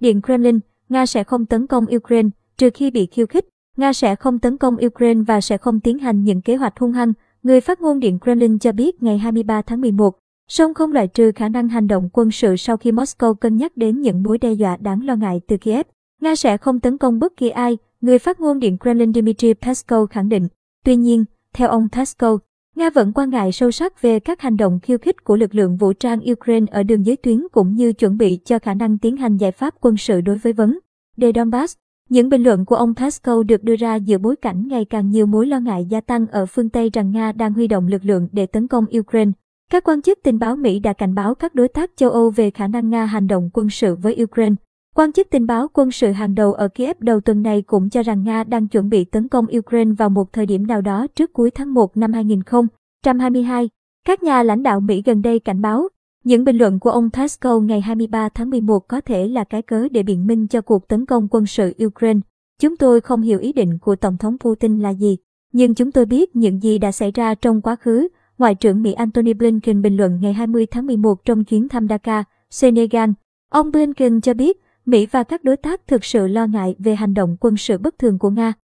Điện Kremlin, Nga sẽ không tấn công Ukraine, trừ khi bị khiêu khích. Nga sẽ không tấn công Ukraine và sẽ không tiến hành những kế hoạch hung hăng, người phát ngôn Điện Kremlin cho biết ngày 23 tháng 11. Song không loại trừ khả năng hành động quân sự sau khi Moscow cân nhắc đến những mối đe dọa đáng lo ngại từ Kiev. Nga sẽ không tấn công bất kỳ ai, người phát ngôn Điện Kremlin Dmitry Peskov khẳng định. Tuy nhiên, theo ông Peskov, Nga vẫn quan ngại sâu sắc về các hành động khiêu khích của lực lượng vũ trang Ukraine ở đường giới tuyến cũng như chuẩn bị cho khả năng tiến hành giải pháp quân sự đối với vấn đề Donbass. Những bình luận của ông Peskov được đưa ra giữa bối cảnh ngày càng nhiều mối lo ngại gia tăng ở phương Tây rằng Nga đang huy động lực lượng để tấn công Ukraine. Các quan chức tình báo Mỹ đã cảnh báo các đối tác châu Âu về khả năng Nga hành động quân sự với Ukraine. Quan chức tình báo quân sự hàng đầu ở Kiev đầu tuần này cũng cho rằng Nga đang chuẩn bị tấn công Ukraine vào một thời điểm nào đó trước cuối tháng 1 năm 2022. Các nhà lãnh đạo Mỹ gần đây cảnh báo, những bình luận của ông Peskov ngày 23 tháng 11 có thể là cái cớ để biện minh cho cuộc tấn công quân sự Ukraine. Chúng tôi không hiểu ý định của Tổng thống Putin là gì, nhưng chúng tôi biết những gì đã xảy ra trong quá khứ. Ngoại trưởng Mỹ Antony Blinken bình luận ngày 20 tháng 11 trong chuyến thăm Dakar, Senegal. Ông Blinken cho biết Mỹ và các đối tác thực sự lo ngại về hành động quân sự bất thường của Nga.